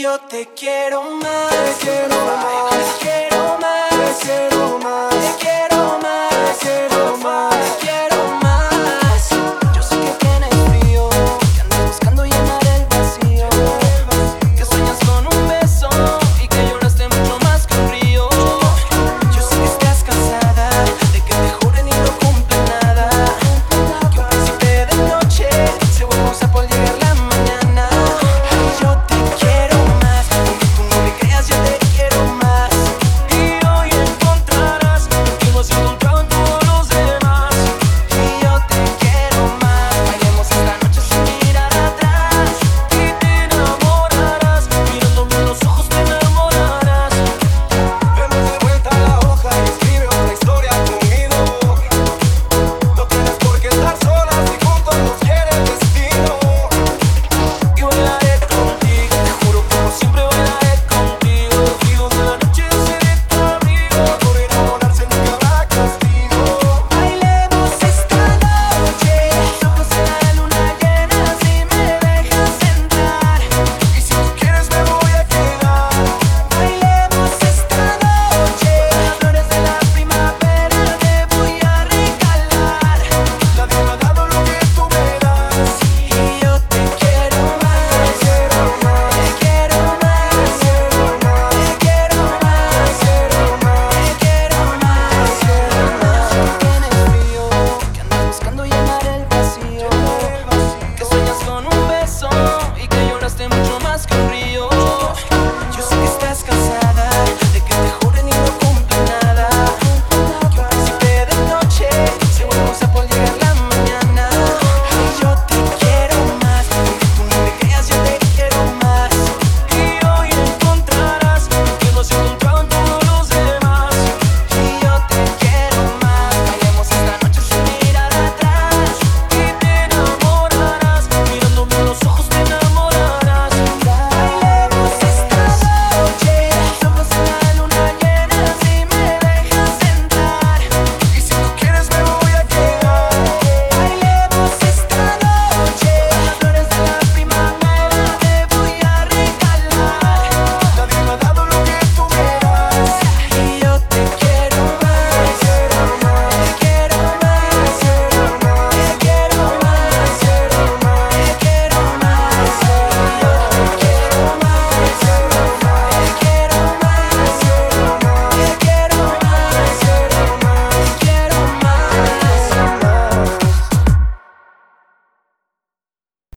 yo te quiero más. Te quiero más. Te quiero hace mucho más